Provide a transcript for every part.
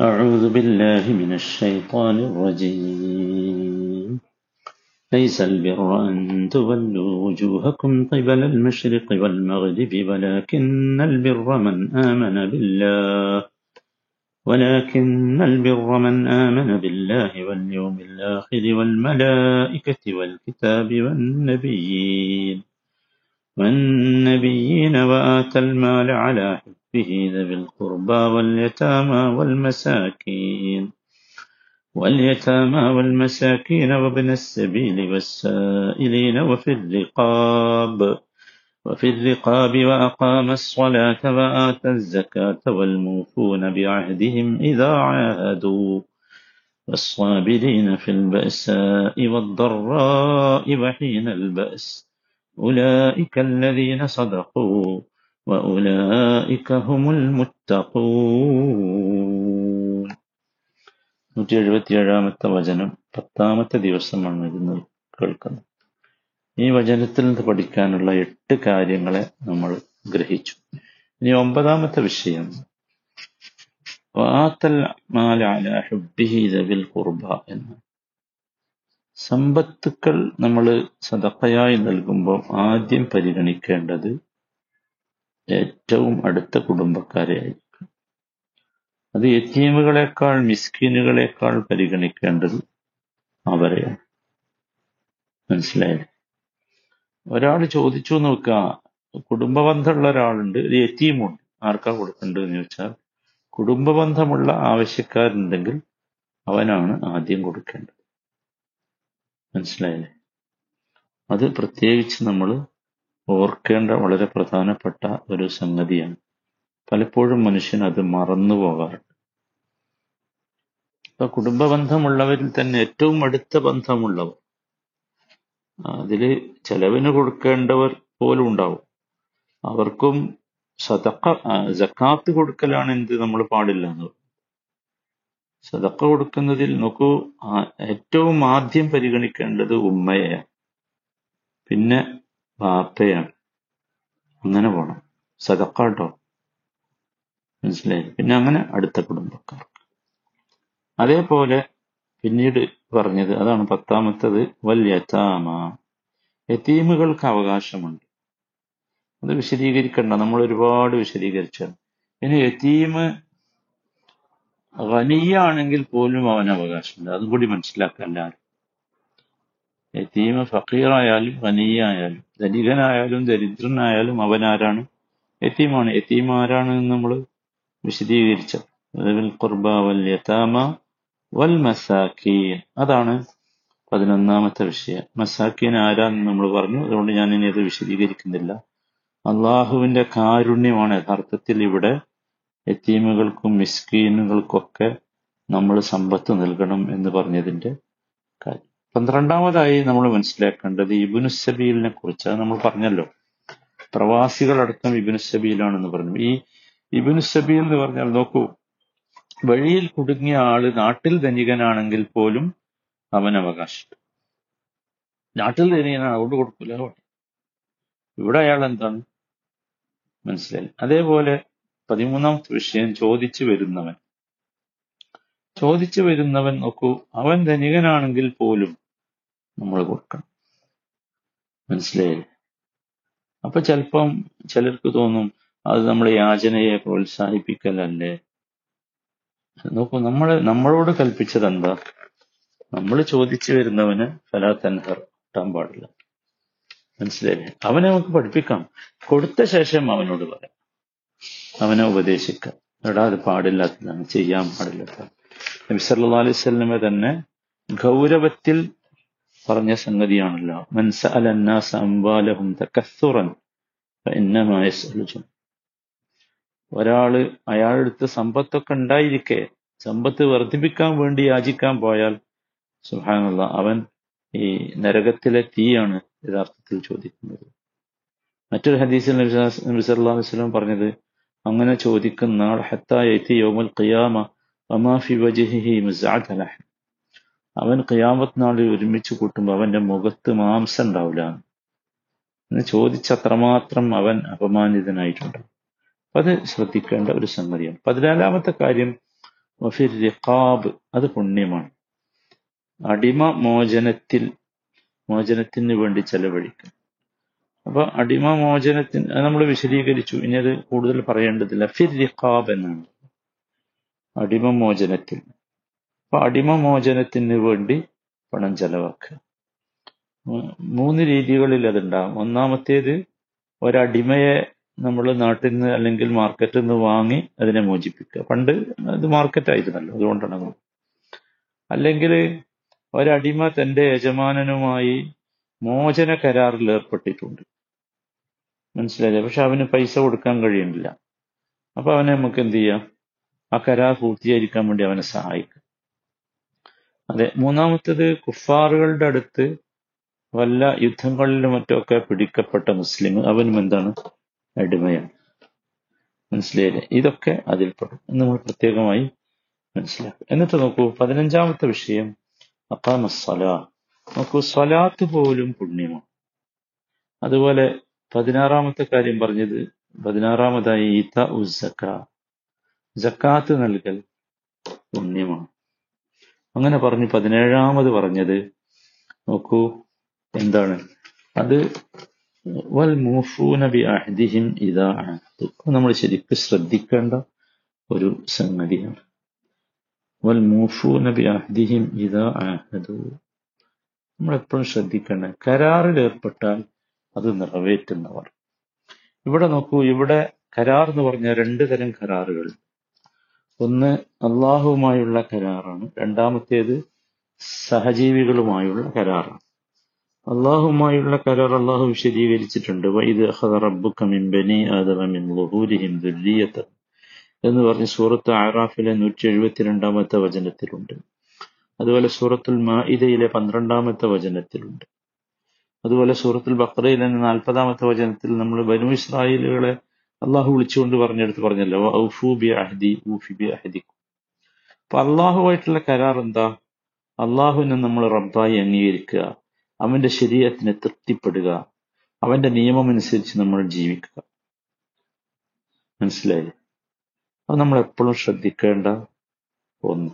أعوذ بالله من الشيطان الرجيم. ليس البر أن تولوا وجوهكم قبل المشرق والمغرب ولكن البر من آمن بالله ولكن البر من آمن بالله واليوم الآخر والملائكة والكتاب والنبيين والنبيين وآتى المال على حبه ذوي القربى واليتامى والمساكين. واليتامى والمساكين وابن السبيل والسائلين وفي الرقاب. وفي الرقاب وأقام الصلاة وآتى الزكاة والموفون بعهدهم إذا عاهدوا. والصابرين في البأساء والضراء وحين البأس. أولئك الذين صدقوا. وأولئك هم المتقون നൂറ്റി എഴുപത്തി ഏഴാമത്തെ വചനം പത്താമത്തെ ദിവസമാണ് ഇന്ന് കേൾക്കുന്നത് ഈ വചനത്തിൽ നിന്ന് പഠിക്കാനുള്ള എട്ട് കാര്യങ്ങളെ നമ്മൾ ഗ്രഹിച്ചു ഇനി ഒമ്പതാമത്തെ വിഷയം വാത്തൽ മാല അല ഹുബ്ബിഹി ദവിൽ ഖുർബ എന്ന് സമ്പത്തുക്കൾ നമ്മൾ സദക്കയായി നൽകുമ്പോൾ ആദ്യം പരിഗണിക്കേണ്ടത് ഏറ്റവും അടുത്ത കുടുംബക്കാരെ ആയിരിക്കും. അത് യത്തീമുകളെക്കാൾ മിസ്കീനുകളെക്കാൾ പരിഗണിക്കേണ്ടത് അവരെയാണ്. മനസ്സിലായി ഒരാൾ ചോദിച്ചു നോക്കുക കുടുംബബന്ധമുള്ള ഒരാളുണ്ട് ഒരു യത്തീമുണ്ട് ആർക്കാ കൊടുക്കേണ്ടതെന്ന് ചോദിച്ചാൽ കുടുംബബന്ധമുള്ള ആവശ്യക്കാരുണ്ടെങ്കിൽ അവനാണ് ആദ്യം കൊടുക്കേണ്ടത്. മനസ്സിലായില്ലേ? അത് പ്രത്യേകിച്ച് നമ്മൾ ഓർക്കേണ്ട വളരെ പ്രധാനപ്പെട്ട ഒരു സംഗതിയാണ്. പലപ്പോഴും മനുഷ്യൻ അത് മറന്നു പോകാറുണ്ട്. ഇപ്പൊ കുടുംബ ബന്ധമുള്ളവരിൽ തന്നെ ഏറ്റവും അടുത്ത ബന്ധമുള്ളവർ അതിൽ ചെലവിന് കൊടുക്കേണ്ടവർ പോലും ഉണ്ടാവും. അവർക്കും സതക്ക ജക്കാത്ത് കൊടുക്കലാണ് എന്ത് നമ്മൾ പാടില്ല എന്ന് സതക്ക കൊടുക്കുന്നതിൽ നോക്കൂ ഏറ്റവും ആദ്യം പരിഗണിക്കേണ്ടത് ഉമ്മയെയാണ്. പിന്നെ ബാപ്പയാണ് അങ്ങനെ പോണം. സതക്ക കേട്ടോ. മനസ്സിലായി? പിന്നെ അങ്ങനെ അടുത്ത കുടുംബക്കാർ അതേപോലെ പിന്നീട് പറഞ്ഞത് അതാണ് പത്താമത്തത്. വൽ യതാമ. യതീമുകൾക്ക് അവകാശമുണ്ട്. അത് വിശദീകരിക്കണ്ട. നമ്മൾ ഒരുപാട് വിശദീകരിച്ചാണ്. ഇനി എത്തീമ് ഖനിയാണെങ്കിൽ പോലും അവന് അവകാശമുണ്ട്. അതും കൂടി മനസ്സിലാക്കാൻ എല്ലാവരും. യതീമ ഫക്കീറായാലും ഖനിയായാലും ധനികനായാലും ദരിദ്രനായാലും അവനാരാണ്? യതീമാണ്. യതീം ആരാണ് എന്ന് നമ്മൾ വിശദീകരിച്ചത്. ഖുർബ വൽ യതാമ വൽ അതാണ് പതിനൊന്നാമത്തെ വിഷയം. മസാക്കീൻ ആരാന്ന് നമ്മൾ പറഞ്ഞു. അതുകൊണ്ട് ഞാൻ ഇനി അത് വിശദീകരിക്കുന്നില്ല. അള്ളാഹുവിന്റെ കാരുണ്യമാണ് യഥാർത്ഥത്തിൽ ഇവിടെ യത്തീമുകൾക്കും മിസ്കീനുകൾക്കൊക്കെ നമ്മൾ സമ്പത്ത് നൽകണം എന്ന് പറഞ്ഞതിന്റെ പന്ത്രണ്ടാമതായി നമ്മൾ മനസ്സിലാക്കേണ്ടത് ഇബുനുസബീലിനെ കുറിച്ച്. അത് നമ്മൾ പറഞ്ഞല്ലോ. പ്രവാസികളടക്കം ഇബുനുസബീലാണെന്ന് പറഞ്ഞു. ഈ ഇബുനുസബീൽ എന്ന് പറഞ്ഞാൽ നോക്കൂ വഴിയിൽ കുടുങ്ങിയ ആൾ നാട്ടിൽ ധനികനാണെങ്കിൽ പോലും അവൻ അവകാശം നാട്ടിൽ ധനികനാണ് അതുകൊണ്ട് കൊടുക്കില്ല ഇവിടെ അയാൾ എന്താണ്? മനസ്സിലായി. അതേപോലെ പതിമൂന്നാമത്തെ വിഷയം ചോദിച്ചു വരുന്നവൻ. ചോദിച്ചു വരുന്നവൻ നോക്കൂ അവൻ ധനികനാണെങ്കിൽ പോലും നമ്മൾ കൊടുക്കണം മനസ്സിലായില്ലേ? അപ്പൊ ചിലപ്പം ചിലർക്ക് തോന്നും അത് നമ്മുടെ യാചനയെ പ്രോത്സാഹിപ്പിക്കലല്ലേ? നോക്കൂ നമ്മൾ നമ്മളോട് കൽപ്പിച്ചത് എന്താ നമ്മൾ ചോദിച്ചു വരുന്നവന് ഫലാ തൻഹർ കിട്ടാൻ പാടില്ല. മനസ്സിലായില്ലേ? അവനെ നമുക്ക് പഠിപ്പിക്കാം. കൊടുത്ത ശേഷം അവനോട് പറയാം. അവനെ ഉപദേശിക്കാം. എടാ അത് പാടില്ലാത്തതാണ്. ചെയ്യാൻ പാടില്ലാത്തതാണ്. നബിസല്ലാ വസല്ലമ തന്നെ ഗൗരവത്തിൽ പറഞ്ഞ സംഗതിയാണല്ലോ. മൻസ അലന്നാസ ഫഇന്നമാ യസ്അലു ഒരാൾ അയാളെടുത്ത് സമ്പത്തൊക്കെ ഉണ്ടായിരിക്കെ. സമ്പത്ത് വർദ്ധിപ്പിക്കാൻ വേണ്ടി യാചിക്കാൻ പോയാൽ സുഹാനുള്ള അവൻ ഈ നരകത്തിലെ തീയാണ് യഥാർത്ഥത്തിൽ ചോദിക്കുന്നത്. മറ്റൊരു ഹദീസിൽ നബി സല്ലല്ലാഹു അലൈഹി വസല്ലം പറഞ്ഞത് അങ്ങനെ ചോദിക്കുന്ന ആൾ ഹത്തായ യൗമൽ ഖിയാമ അമാഫി വജിഹി വജ്ഹിഹി മുസ്അത ലഹ്. അവൻ ഖിയാമത്ത് നാളിൽ ഒരുമിച്ച് കൂട്ടുമ്പോൾ അവന്റെ മുഖത്ത് മാംസം ഉണ്ടാവില്ല എന്ന് ചോദിച്ചത്രമാത്രം അവൻ അപമാനിതനായിട്ടുണ്ട്. അത് ശ്രദ്ധിക്കേണ്ട ഒരു സംഗതിയാണ്. പതിനാലാമത്തെ കാര്യം റിഖാബ് അത് പുണ്യമാണ്. അടിമ മോചനത്തിൽ മോചനത്തിന് വേണ്ടി ചെലവഴിക്കും. അപ്പൊ അടിമ മോചനത്തിന് നമ്മൾ വിശദീകരിച്ചു. ഇനി അത് കൂടുതൽ പറയേണ്ടതില്ല. ഫിർ റിഖാബ് എന്നാണ്. അടിമ മോചനത്തിൽ. അപ്പൊ അടിമ മോചനത്തിന് വേണ്ടി പണം ചെലവാക്കുക. മൂന്ന് രീതികളിൽ അതുണ്ടാകും ഒന്നാമത്തേത് ഒരടിമയെ നമ്മൾ നാട്ടിൽ നിന്ന് അല്ലെങ്കിൽ മാർക്കറ്റിൽ നിന്ന് വാങ്ങി അതിനെ മോചിപ്പിക്കുക. പണ്ട് അത് മാർക്കറ്റായിരുന്നല്ലോ അതുകൊണ്ടാണ് അല്ലെങ്കിൽ ഒരടിമ തന്റെ യജമാനനുമായി മോചന കരാറിൽ ഏർപ്പെട്ടിട്ടുണ്ട്. മനസ്സിലായില്ലേ? പക്ഷെ അവന് പൈസ കൊടുക്കാൻ കഴിയുന്നില്ല. അപ്പൊ അവനെ നമുക്ക് എന്ത് ചെയ്യാം? ആ കരാർ പൂർത്തീകരിക്കാൻ വേണ്ടി അവനെ സഹായിക്കും. അതെ മൂന്നാമത്തത് കുഫാറുകളുടെ അടുത്ത് വല്ല യുദ്ധങ്ങളിലും മറ്റുമൊക്കെ പിടിക്കപ്പെട്ട മുസ്ലിം അവനും എന്താണ്? അടിമയാണ്. മനസ്സിലായില്ലേ? ഇതൊക്കെ അതിൽപ്പെടും നമ്മൾ പ്രത്യേകമായി മനസ്സിലാക്കും. എന്നിട്ട് നോക്കൂ പതിനഞ്ചാമത്തെ വിഷയം അക്കാമ സ്വലാ നോക്കൂ സ്വലാത്ത് പോലും പുണ്യമാണ്. അതുപോലെ പതിനാറാമത്തെ കാര്യം പറഞ്ഞത് പതിനാറാമതായി ഈത്ത ഉസക്ക ജക്കാത്ത് നൽകൽ പുണ്യമാണ്. അങ്ങനെ പറഞ്ഞു പതിനേഴാമത് പറഞ്ഞത്. നോക്കൂ എന്താണ്? അത് വൽ ബി അഹദിഹിം ഇതാ നമ്മൾ ശരിക്കും ശ്രദ്ധിക്കേണ്ട ഒരു സംഗതിയാണ്. വൽ മൂഫൂന ബി അഹദിഹിം ഇതാ അഹദു. നമ്മൾ എപ്പോഴും ശ്രദ്ധിക്കേണ്ട കരാറിൽ ഏർപ്പെട്ടാൽ അത് നിറവേറ്റുന്നവർ. ഇവിടെ നോക്കൂ ഇവിടെ കരാർ എന്ന് പറഞ്ഞ രണ്ട് തരം കരാറുകൾ. ഒന്ന് അള്ളാഹുവുമായുള്ള കരാറാണ്. രണ്ടാമത്തേത് സഹജീവികളുമായുള്ള കരാറാണ്. അള്ളാഹുമായുള്ള കരാർ അള്ളാഹു വിശദീകരിച്ചിട്ടുണ്ട്. വൈദ് റബ്ബുക മിൻ ബനി ആദമ മിൻ ളുഹൂരിഹിം ദുല്ലിയത എന്ന് പറഞ്ഞ് സൂറത്ത് ആറാഫിലെ നൂറ്റി എഴുപത്തിരണ്ടാമത്തെ വചനത്തിലുണ്ട്. അതുപോലെ സൂറത്തുൽ മാഇദയിലെ പന്ത്രണ്ടാമത്തെ വചനത്തിലുണ്ട്. അതുപോലെ സൂറത്തുൽ ബക്രയിലെ നാൽപ്പതാമത്തെ വചനത്തിൽ നമ്മൾ ബനു ഇസ്രായേലുകളെ അള്ളാഹു വിളിച്ചുകൊണ്ട് പറഞ്ഞെടുത്ത് പറഞ്ഞല്ലോ ഔഫു ബി അഹദി ഊഫി ബി അഹദിക്കും അപ്പൊ അള്ളാഹുവായിട്ടുള്ള കരാർ എന്താ അള്ളാഹുവിനെ നമ്മൾ റബ്ബായി അംഗീകരിക്കുക അവന്റെ ശരീരത്തിന് തൃപ്തിപ്പെടുക അവന്റെ നിയമം അനുസരിച്ച് നമ്മൾ ജീവിക്കുക. മനസ്സിലായി അത് നമ്മൾ എപ്പോഴും ശ്രദ്ധിക്കേണ്ട ഒന്ന്.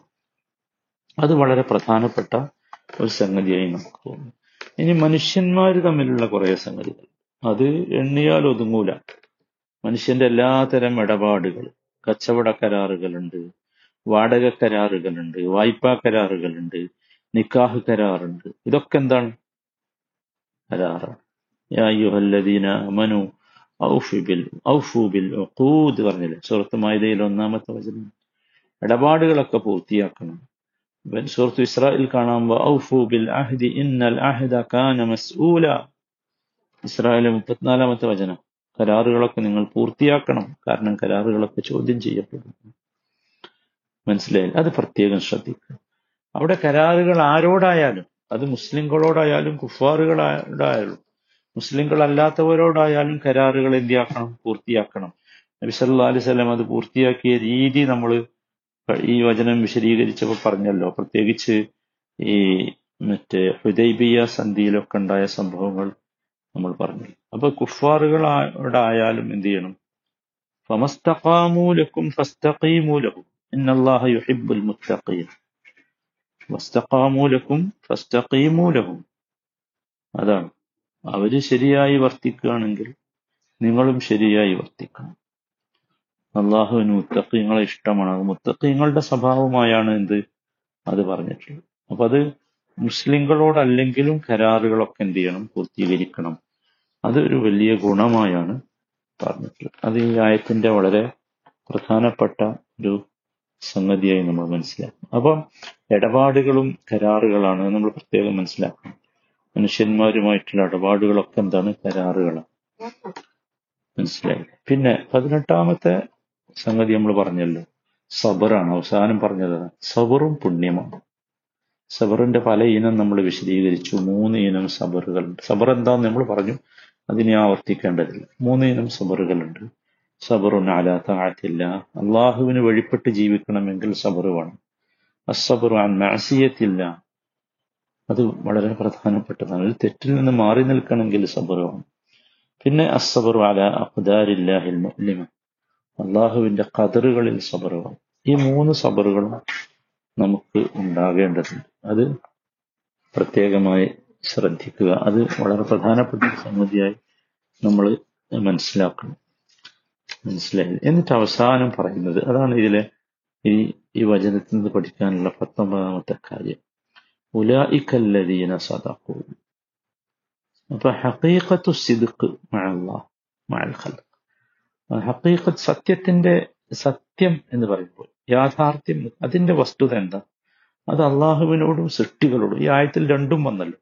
അത് വളരെ പ്രധാനപ്പെട്ട ഒരു സംഗതിയായി നമുക്ക് തോന്നുന്നു. ഇനി മനുഷ്യന്മാർ തമ്മിലുള്ള കുറേ സംഗതികൾ. അത് എണ്ണിയാൽ ഒതുങ്ങൂല. മനുഷ്യന്റെ എല്ലാതരം ഇടപാടുകൾ കച്ചവട കരാറുകളുണ്ട് വാടക കരാറുകളുണ്ട് വായ്പാ കരാറുകളുണ്ട് നിക്കാഹ് കരാറുണ്ട്. ഇതൊക്കെ എന്താണ്? കരാറാണ്. പറഞ്ഞില്ലേ? സുഹൃത്ത് മൈദയിൽ ഒന്നാമത്തെ വചനം. ഇടപാടുകളൊക്കെ പൂർത്തിയാക്കണം. സുഹൃത്ത് ഇസ്രായേൽ കാണാൻ ഇസ്രായേലിലെ മുപ്പത്തിനാലാമത്തെ വചനം. കരാറുകളൊക്കെ നിങ്ങൾ പൂർത്തിയാക്കണം. കാരണം കരാറുകളൊക്കെ ചോദ്യം ചെയ്യപ്പെടുന്നു. മനസ്സിലായി? അത് പ്രത്യേകം ശ്രദ്ധിക്കുക. അവിടെ കരാറുകൾ ആരോടായാലും അത് മുസ്ലിങ്ങളോടായാലും കുഫാറുകളോടായാലും മുസ്ലിങ്ങളല്ലാത്തവരോടായാലും കരാറുകൾ എന്തിയാക്കണം? പൂർത്തിയാക്കണം. നബി സല്ലാ അലൈഹി സ്വലം അത് പൂർത്തിയാക്കിയ രീതി നമ്മൾ ഈ വചനം വിശദീകരിച്ചപ്പോൾ പറഞ്ഞല്ലോ. പ്രത്യേകിച്ച് ഈ മറ്റേ ഹുദൈബിയ സന്ധിയിലൊക്കെ ഉണ്ടായ സംഭവങ്ങൾ നമ്മൾ പറഞ്ഞു. അപ്പൊ കുഫാറുകളായാലും എന്ത് ചെയ്യണം? ഫമസ്തഖാമൂലക്കും ഫസ്തഖീമൂലക്കും ഇന്നല്ലാഹ യുഹിബ്ബുൽ മുത്തഖീൻ. വസ്തഖാമൂലക്കും ഫസ്തഖീമൂലക്കും അതാണ്. അവർ ശരിയായി വർത്തിക്കുകയാണെങ്കിൽ നിങ്ങളും ശരിയായി വർത്തിക്കണം. അള്ളാഹുവിന് മുത്തഖീങ്ങളെ ഇഷ്ടമാണ്. അത് സ്വഭാവമായാണ് എന്ത്? അത് പറഞ്ഞിട്ടുള്ളത്. അപ്പൊ അത് മുസ്ലിങ്ങളോടല്ലെങ്കിലും കരാറുകളൊക്കെ എന്ത് ചെയ്യണം? പൂർത്തീകരിക്കണം. അതൊരു വലിയ ഗുണമായാണ് പറഞ്ഞിട്ടുള്ളത്. അത് ഈ ആയത്തിന്റെ വളരെ പ്രധാനപ്പെട്ട ഒരു സംഗതിയായി നമ്മൾ മനസ്സിലാക്കും അപ്പം ഇടപാടുകളും കരാറുകളാണ് നമ്മൾ പ്രത്യേകം മനസ്സിലാക്കണം. മനുഷ്യന്മാരുമായിട്ടുള്ള ഇടപാടുകളൊക്കെ എന്താണ്? കരാറുകളാണ്. മനസ്സിലായി. പിന്നെ പതിനെട്ടാമത്തെ സംഗതി നമ്മൾ പറഞ്ഞല്ലോ. സബറാണ്. അവസാനം പറഞ്ഞതാണ്. സബറും പുണ്യമാണ്. സബറിന്റെ പല ഇനം നമ്മൾ വിശദീകരിച്ചു. മൂന്ന് ഇനം സബറുകളുണ്ട്. സബർ എന്താന്ന് നമ്മൾ പറഞ്ഞു. അതിനെ ആവർത്തിക്കേണ്ടതില്ല. മൂന്ന് ഇനം സബറുകളുണ്ട്. സബറുൻ അല താഴത്തില്ല അള്ളാഹുവിന് വഴിപ്പെട്ട് ജീവിക്കണമെങ്കിൽ സബർ വേണം. അസബറു മാസിയത്തില്ല അത് വളരെ പ്രധാനപ്പെട്ടതാണ്. ഒരു തെറ്റിൽ നിന്ന് മാറി നിൽക്കണമെങ്കിൽ സബർ വേണം. പിന്നെ അസബറു അല അഖ്ദാരില്ലാഹിൽ അള്ളാഹുവിന്റെ കതറുകളിൽ സബർ വേണം. ഈ മൂന്ന് സബറുകളും നമുക്ക് ഉണ്ടാകേണ്ടതുണ്ട്. അത് പ്രത്യേകമായി ശ്രദ്ധിക്കുക. അത് വളരെ പ്രധാനപ്പെട്ട സംഗതിയായി നമ്മൾ മനസ്സിലാക്കണം. മനസ്സിലായി. എന്നിട്ട് അവസാനം പറയുന്നത് അതാണ് ഇതിലെ ഈ ഈ വചനത്തിൽ നിന്ന് പഠിക്കാനുള്ള പത്തൊമ്പതാമത്തെ കാര്യം. ഉലായിക്കല്ലദീന സദഖു. അപ്പൊ ഹഖീഖത്തു സിദുക്ക് മഅല്ലാഹ് മഅൽ ഖൽഖ്. ഹഖീഖത്ത് സത്യത്തിന്റെ സത്യം എന്ന് പറയുമ്പോൾ യാഥാർത്ഥ്യം അതിന്റെ വസ്തുത എന്താ? അത് അള്ളാഹുവിനോടും സൃഷ്ടികളോടും ഈ ആയത്തിൽ രണ്ടും വന്നല്ലോ.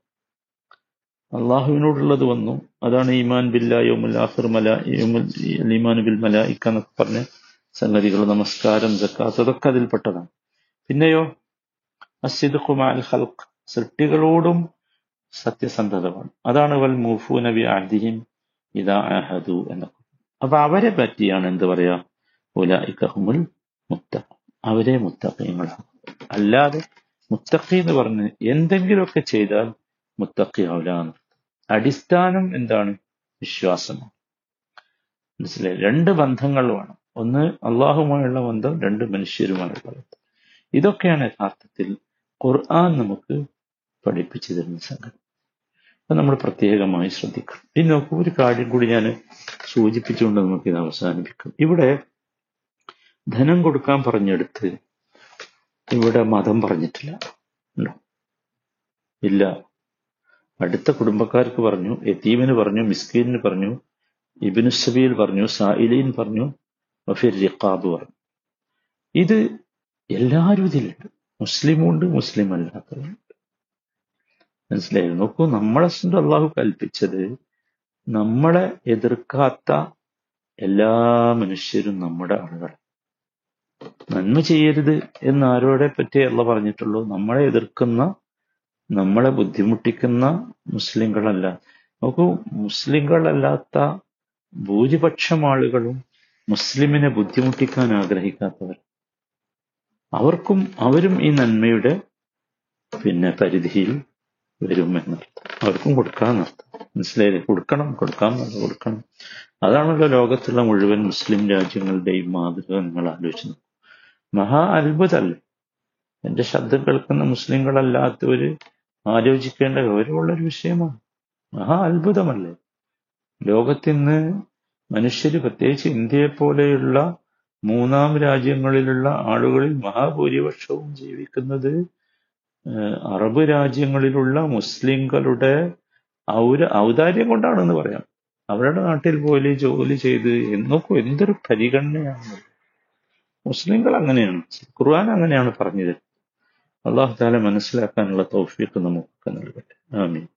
അള്ളാഹുവിനോടുള്ളത് വന്നു. അതാണ് ഈമാൻ ബില്ല യോമുൽ ആഹിർ മല ഈമാൻ ബിൽ മല എന്നൊക്കെ പറഞ്ഞ സംഗതികൾ നമസ്കാരം ജക്കാത്ത് അതൊക്കെ അതിൽപ്പെട്ടതാണ്. പിന്നെയോ അസിദ് കുമാൽ ഖൽഖ് സൃഷ്ടികളോടും സത്യസന്ധതമാണ്. അതാണ് വൽ മൂഫു നബി അഹദിഹിം ഇതാ അഹദു എന്നൊക്കെ. അപ്പൊ അവരെ പറ്റിയാണ് എന്ത് പറയാ? അവരെ മുത്തഖീങ്ങളാണ് അല്ലാതെ മുത്തക്കി എന്ന് പറഞ്ഞ് എന്തെങ്കിലുമൊക്കെ ചെയ്താൽ മുത്തക്കി മുത്തഖിയാവില്ല അടിസ്ഥാനം എന്താണ്? വിശ്വാസമാണ് മനസ്സിലായി? രണ്ട് ബന്ധങ്ങൾ വേണം ഒന്ന് അള്ളാഹുമായുള്ള ബന്ധം രണ്ട് മനുഷ്യരുമായുള്ള ബന്ധം. ഇതൊക്കെയാണ് യഥാർത്ഥത്തിൽ ഖുർആൻ നമുക്ക് പഠിപ്പിച്ചു തരുന്ന സംഗതി. അത് നമ്മൾ പ്രത്യേകമായി ശ്രദ്ധിക്കണം. ഇനി നോക്കൂ ഒരു കാര്യം കൂടി ഞാൻ സൂചിപ്പിച്ചുകൊണ്ട് നമുക്ക് ഇത് അവസാനിപ്പിക്കും. ഇവിടെ ധനം കൊടുക്കാൻ പറഞ്ഞെടുത്ത് ഇവിടെ മതം പറഞ്ഞിട്ടില്ല? ഇല്ല. അടുത്ത കുടുംബക്കാർക്ക് പറഞ്ഞു യതീമിന് പറഞ്ഞു മിസ്കീനിന് പറഞ്ഞു ഇബിനു സബീൽ പറഞ്ഞു സായിലീൻ പറഞ്ഞു റിഖാബ് പറഞ്ഞു. ഇത് എല്ലാവരും ഇതിലുണ്ട്. മുസ്ലിമുണ്ട് മുസ്ലിം അല്ലാത്തവരുണ്ട് മനസ്സിലായി? നോക്കൂ നമ്മളെ അള്ളാഹു കൽപ്പിച്ചത് നമ്മളെ എതിർക്കാത്ത എല്ലാ മനുഷ്യരും നമ്മുടെ ആളുകൾ നന്മ ചെയ്യരുത് എന്ന് ആരോടെ പറ്റി അല്ല പറഞ്ഞിട്ടുള്ളൂ. നമ്മളെ എതിർക്കുന്ന നമ്മളെ ബുദ്ധിമുട്ടിക്കുന്ന മുസ്ലിങ്ങളല്ല. നോക്കൂ മുസ്ലിങ്ങളല്ലാത്ത ഭൂരിപക്ഷം ആളുകളും മുസ്ലിമിനെ ബുദ്ധിമുട്ടിക്കാൻ ആഗ്രഹിക്കാത്തവർ. അവർക്കും അവരും ഈ നന്മയുടെ പിന്നെ പരിധിയിൽ വരും എന്നർത്ഥം. അവർക്കും കൊടുക്കാന്നർത്ഥം മനസ്സിലായി കൊടുക്കണം കൊടുക്കാം കൊടുക്കണം. അതാണല്ലോ ലോകത്തുള്ള മുഴുവൻ മുസ്ലിം രാജ്യങ്ങളുടെയും മാതൃക നിങ്ങൾ ആലോചിച്ചു മഹാ അത്ഭുതമല്ലേ എന്റെ ശബ്ദം കേൾക്കുന്ന മുസ്ലിങ്ങളല്ലാത്തവര് ആലോചിക്കേണ്ട ഗൗരവമുള്ള ഒരു വിഷയമാണ്. മഹാ അത്ഭുതമല്ലേ? ലോകത്തിന്ന് മനുഷ്യര് പ്രത്യേകിച്ച് ഇന്ത്യയെ പോലെയുള്ള മൂന്നാം രാജ്യങ്ങളിലുള്ള ആളുകളിൽ മഹാഭൂരിപക്ഷവും ജീവിക്കുന്നത് അറബ് രാജ്യങ്ങളിലുള്ള മുസ്ലിങ്ങളുടെ ഔര ഔദാര്യം കൊണ്ടാണെന്ന് പറയാം. അവരുടെ നാട്ടിൽ പോലും ജോലി ചെയ്ത് നോക്കൂ എന്തൊരു പരിഗണനയാണ്. മുസ്ലിങ്ങൾ അങ്ങനെയാണ്. ഖുർആൻ അങ്ങനെയാണ് പറഞ്ഞത്. അള്ളാഹു താല മനസ്സിലാക്കാനുള്ള തൗഫീഖ് നമുക്ക് നൽകട്ടെ. ആമീൻ.